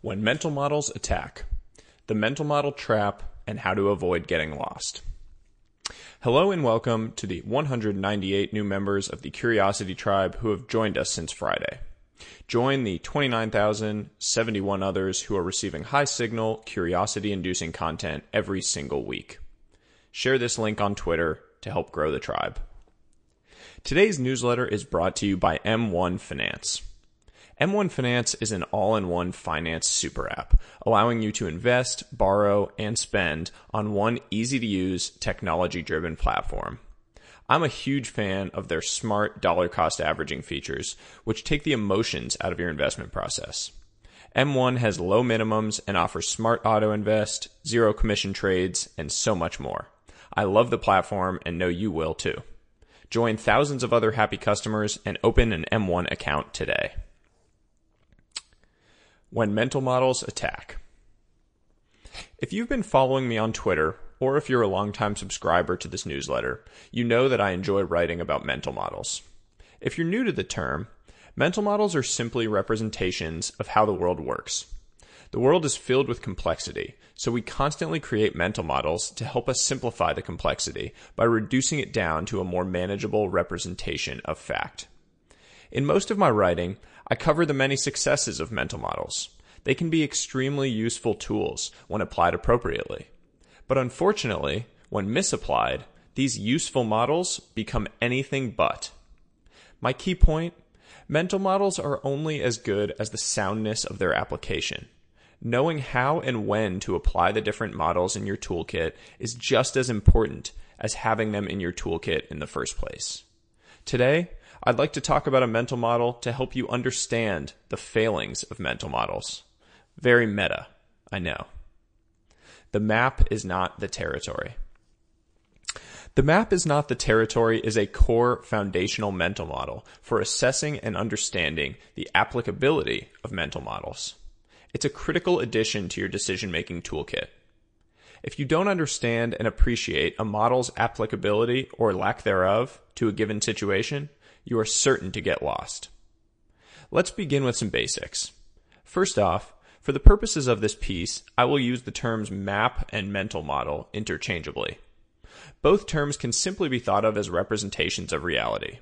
When mental models attack, the mental model trap, and how to avoid getting lost. Hello and welcome to the 198 new members of the Curiosity Tribe who have joined us since Friday. Join the 29,071 others who are receiving high signal, curiosity inducing content every single week. Share this link on Twitter to help grow the tribe. Today's newsletter is brought to you by M1 Finance. M1 Finance is an all in one finance super app, allowing you to invest, borrow, and spend on one easy to use, technology driven platform. I'm a huge fan of their smart dollar cost averaging features, which take the emotions out of your investment process. M1 has low minimums and offers smart auto invest, zero commission trades, and so much more. I love the platform and know you will too. Join thousands of other happy customers and open an M1 account today. When mental models attack. If you've been following me on Twitter, or if you're a longtime subscriber to this newsletter, you know that I enjoy writing about mental models. If you're new to the term, mental models are simply representations of how the world works. The world is filled with complexity, so we constantly create mental models to help us simplify the complexity by reducing it down to a more manageable representation of fact. In most of my writing, I cover the many successes of mental models. They can be extremely useful tools when applied appropriately. But unfortunately, when misapplied, these useful models become anything but. My key point mental models are only as good as the soundness of their application. Knowing how and when to apply the different models in your toolkit is just as important as having them in your toolkit in the first place. Today, I'd like to talk about a mental model to help you understand the failings of mental models. Very meta, I know. The map is not the territory. The map is not the territory is a core foundational mental model for assessing and understanding the applicability of mental models. It's a critical addition to your decision making toolkit. If you don't understand and appreciate a model's applicability or lack thereof to a given situation, you are certain to get lost. Let's begin with some basics. First off, for the purposes of this piece, I will use the terms map and mental model interchangeably. Both terms can simply be thought of as representations of reality.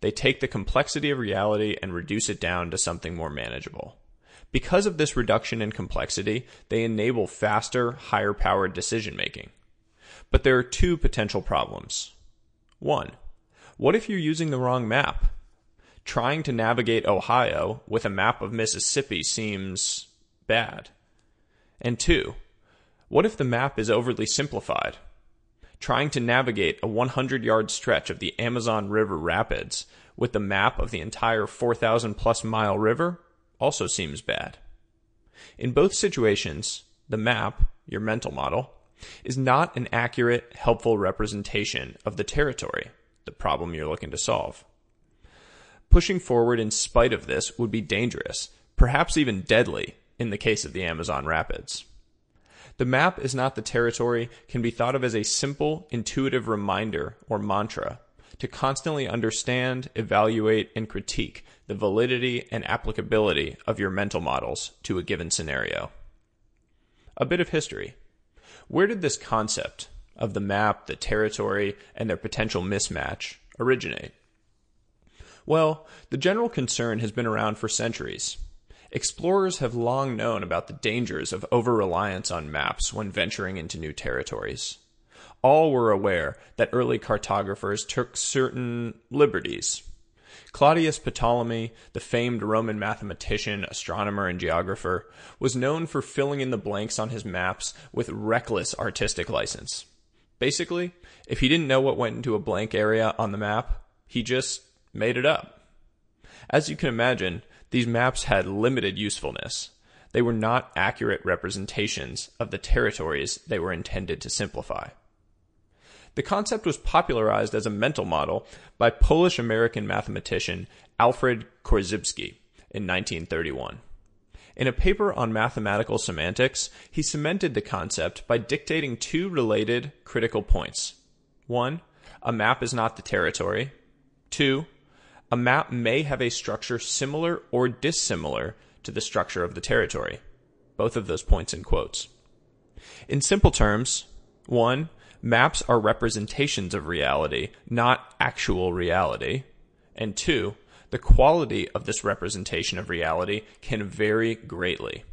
They take the complexity of reality and reduce it down to something more manageable. Because of this reduction in complexity, they enable faster, higher powered decision making. But there are two potential problems. One, what if you're using the wrong map? Trying to navigate Ohio with a map of Mississippi seems bad. And two, what if the map is overly simplified? Trying to navigate a 100 yard stretch of the Amazon River rapids with the map of the entire 4,000 plus mile river also seems bad. In both situations, the map, your mental model, is not an accurate, helpful representation of the territory the problem you're looking to solve. Pushing forward in spite of this would be dangerous, perhaps even deadly, in the case of the Amazon rapids. The map is not the territory can be thought of as a simple, intuitive reminder or mantra to constantly understand, evaluate, and critique the validity and applicability of your mental models to a given scenario. A bit of history. Where did this concept, of the map, the territory, and their potential mismatch originate? Well, the general concern has been around for centuries. Explorers have long known about the dangers of over reliance on maps when venturing into new territories. All were aware that early cartographers took certain liberties. Claudius Ptolemy, the famed Roman mathematician, astronomer, and geographer, was known for filling in the blanks on his maps with reckless artistic license. Basically, if he didn't know what went into a blank area on the map, he just made it up. As you can imagine, these maps had limited usefulness. They were not accurate representations of the territories they were intended to simplify. The concept was popularized as a mental model by Polish American mathematician Alfred Korzybski in 1931. In a paper on mathematical semantics, he cemented the concept by dictating two related critical points. One, a map is not the territory. Two, a map may have a structure similar or dissimilar to the structure of the territory. both of those points in quotes. In simple terms, one, maps are representations of reality, not actual reality. And two, the quality of this representation of reality can vary greatly.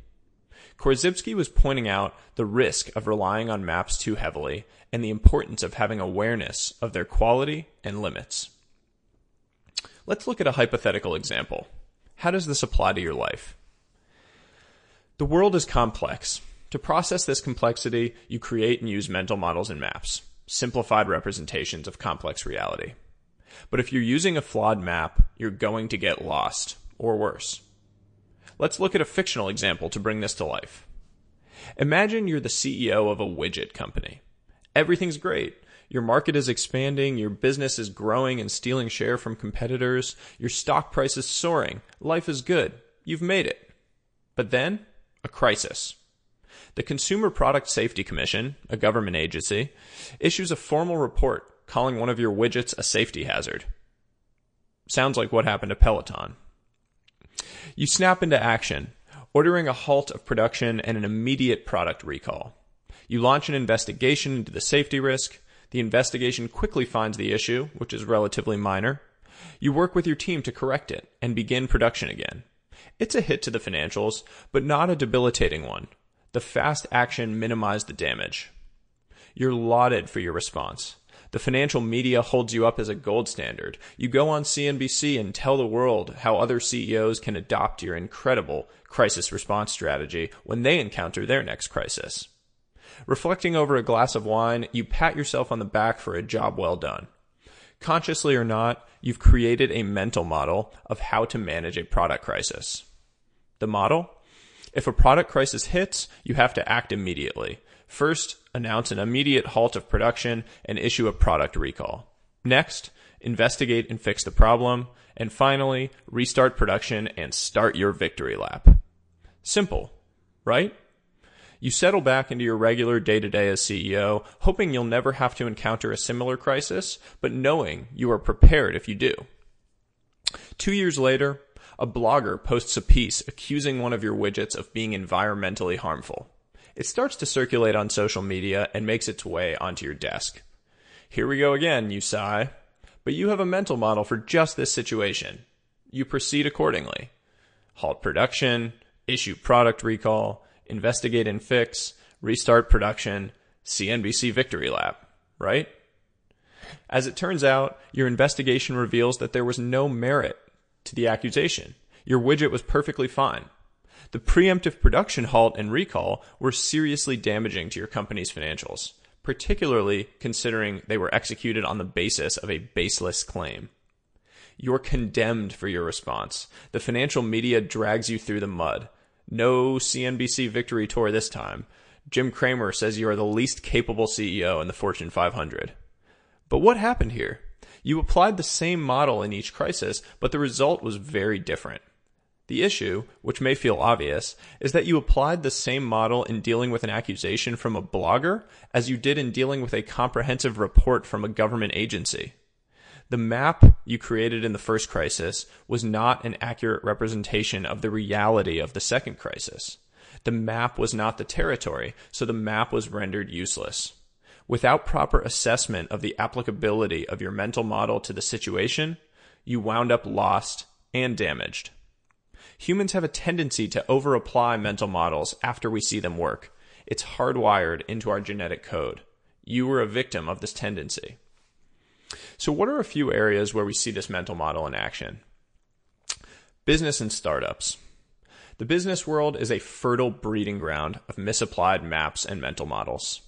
Korzybski was pointing out the risk of relying on maps too heavily and the importance of having awareness of their quality and limits. Let's look at a hypothetical example. How does this apply to your life? The world is complex. To process this complexity, you create and use mental models and maps, simplified representations of complex reality. But if you're using a flawed map, you're going to get lost, or worse. Let's look at a fictional example to bring this to life. Imagine you're the CEO of a widget company. Everything's great. Your market is expanding, your business is growing and stealing share from competitors, your stock price is soaring, life is good, you've made it. But then, a crisis. The Consumer Product Safety Commission, a government agency, issues a formal report calling one of your widgets a safety hazard. Sounds like what happened to Peloton. You snap into action, ordering a halt of production and an immediate product recall. You launch an investigation into the safety risk. The investigation quickly finds the issue, which is relatively minor. You work with your team to correct it and begin production again. It's a hit to the financials, but not a debilitating one. The fast action minimized the damage. You're lauded for your response. The financial media holds you up as a gold standard. You go on CNBC and tell the world how other CEOs can adopt your incredible crisis response strategy when they encounter their next crisis. Reflecting over a glass of wine, you pat yourself on the back for a job well done. Consciously or not, you've created a mental model of how to manage a product crisis. The model? If a product crisis hits, you have to act immediately. First, announce an immediate halt of production and issue a product recall. Next, investigate and fix the problem. And finally, restart production and start your victory lap. Simple, right? You settle back into your regular day to day as CEO, hoping you'll never have to encounter a similar crisis, but knowing you are prepared if you do. Two years later, a blogger posts a piece accusing one of your widgets of being environmentally harmful. It starts to circulate on social media and makes its way onto your desk. Here we go again, you sigh. But you have a mental model for just this situation. You proceed accordingly. Halt production, issue product recall, investigate and fix, restart production, CNBC victory lap, right? As it turns out, your investigation reveals that there was no merit to the accusation. Your widget was perfectly fine. The preemptive production halt and recall were seriously damaging to your company's financials, particularly considering they were executed on the basis of a baseless claim. You're condemned for your response. The financial media drags you through the mud. No CNBC victory tour this time. Jim Cramer says you are the least capable CEO in the Fortune 500. But what happened here? You applied the same model in each crisis, but the result was very different. The issue, which may feel obvious, is that you applied the same model in dealing with an accusation from a blogger as you did in dealing with a comprehensive report from a government agency. The map you created in the first crisis was not an accurate representation of the reality of the second crisis. The map was not the territory, so the map was rendered useless. Without proper assessment of the applicability of your mental model to the situation, you wound up lost and damaged. Humans have a tendency to overapply mental models after we see them work. It's hardwired into our genetic code. You were a victim of this tendency. So, what are a few areas where we see this mental model in action? Business and startups. The business world is a fertile breeding ground of misapplied maps and mental models.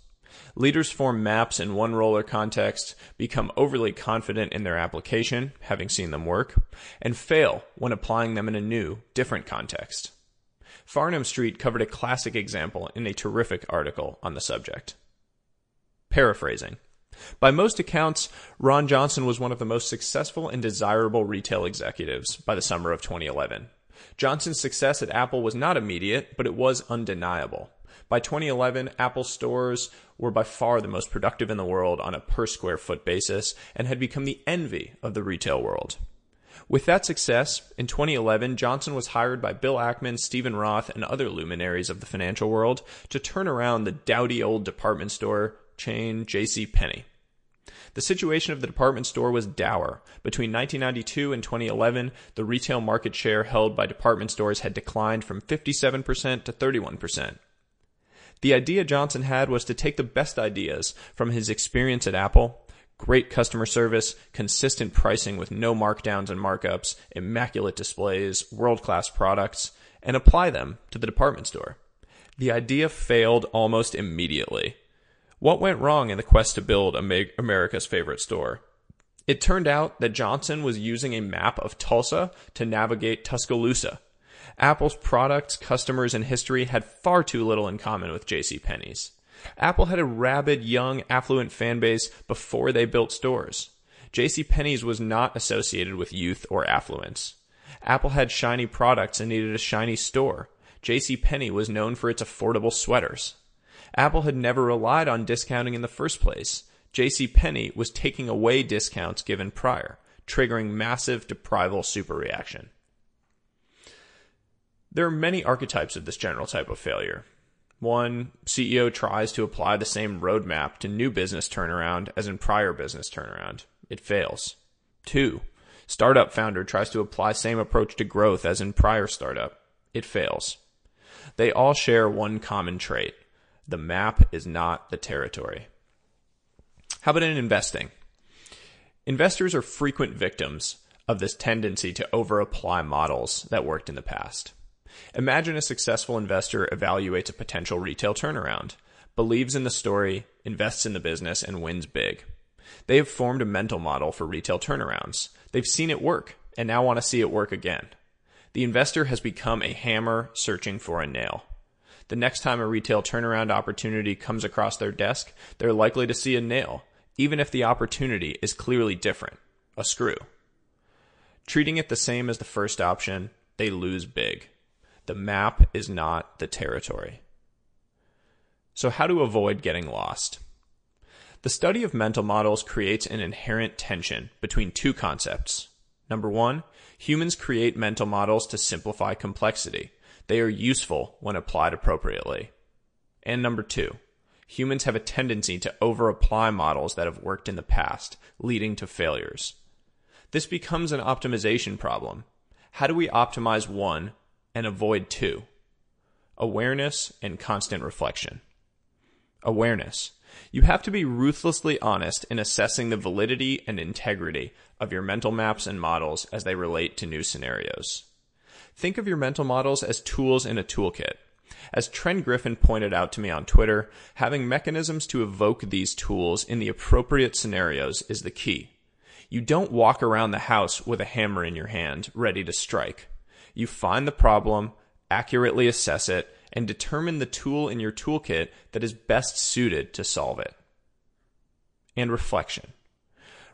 Leaders form maps in one role or context, become overly confident in their application, having seen them work, and fail when applying them in a new, different context. Farnham Street covered a classic example in a terrific article on the subject. Paraphrasing. By most accounts, Ron Johnson was one of the most successful and desirable retail executives by the summer of 2011. Johnson's success at Apple was not immediate, but it was undeniable. By 2011, Apple stores were by far the most productive in the world on a per square foot basis and had become the envy of the retail world. With that success, in 2011, Johnson was hired by Bill Ackman, Steven Roth, and other luminaries of the financial world to turn around the dowdy old department store chain J.C. Penney. The situation of the department store was dour. Between 1992 and 2011, the retail market share held by department stores had declined from 57% to 31%. The idea Johnson had was to take the best ideas from his experience at Apple great customer service, consistent pricing with no markdowns and markups, immaculate displays, world class products, and apply them to the department store. The idea failed almost immediately. What went wrong in the quest to build America's favorite store? It turned out that Johnson was using a map of Tulsa to navigate Tuscaloosa. Apple's products, customers, and history had far too little in common with JCPenney's. Apple had a rabid, young, affluent fan base before they built stores. JCPenney's was not associated with youth or affluence. Apple had shiny products and needed a shiny store. JCPenney was known for its affordable sweaters. Apple had never relied on discounting in the first place. JCPenney was taking away discounts given prior, triggering massive deprival superreaction. There are many archetypes of this general type of failure. One, CEO tries to apply the same roadmap to new business turnaround as in prior business turnaround. It fails. Two, startup founder tries to apply same approach to growth as in prior startup. It fails. They all share one common trait. The map is not the territory. How about in investing? Investors are frequent victims of this tendency to overapply models that worked in the past. Imagine a successful investor evaluates a potential retail turnaround, believes in the story, invests in the business, and wins big. They have formed a mental model for retail turnarounds. They've seen it work and now want to see it work again. The investor has become a hammer searching for a nail the next time a retail turnaround opportunity comes across their desk, they're likely to see a nail, even if the opportunity is clearly different a screw. Treating it the same as the first option, they lose big. The map is not the territory. So, how to avoid getting lost? The study of mental models creates an inherent tension between two concepts. Number one, humans create mental models to simplify complexity. They are useful when applied appropriately. And number two, humans have a tendency to overapply models that have worked in the past, leading to failures. This becomes an optimization problem. How do we optimize one and avoid two? Awareness and constant reflection. Awareness. You have to be ruthlessly honest in assessing the validity and integrity of your mental maps and models as they relate to new scenarios. Think of your mental models as tools in a toolkit. As Trent Griffin pointed out to me on Twitter, having mechanisms to evoke these tools in the appropriate scenarios is the key. You don't walk around the house with a hammer in your hand, ready to strike. You find the problem, accurately assess it, and determine the tool in your toolkit that is best suited to solve it. And reflection.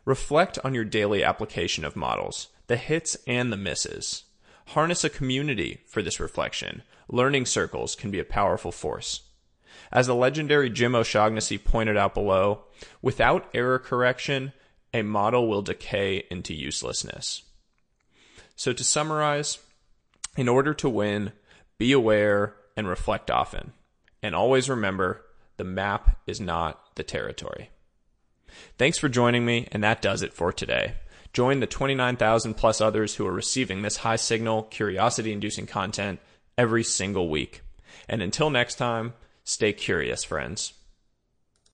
Reflect on your daily application of models, the hits and the misses. Harness a community for this reflection. Learning circles can be a powerful force. As the legendary Jim O'Shaughnessy pointed out below, without error correction, a model will decay into uselessness. So to summarize, in order to win, be aware and reflect often. And always remember, the map is not the territory. Thanks for joining me, and that does it for today. Join the 29,000 plus others who are receiving this high signal, curiosity inducing content every single week. And until next time, stay curious, friends.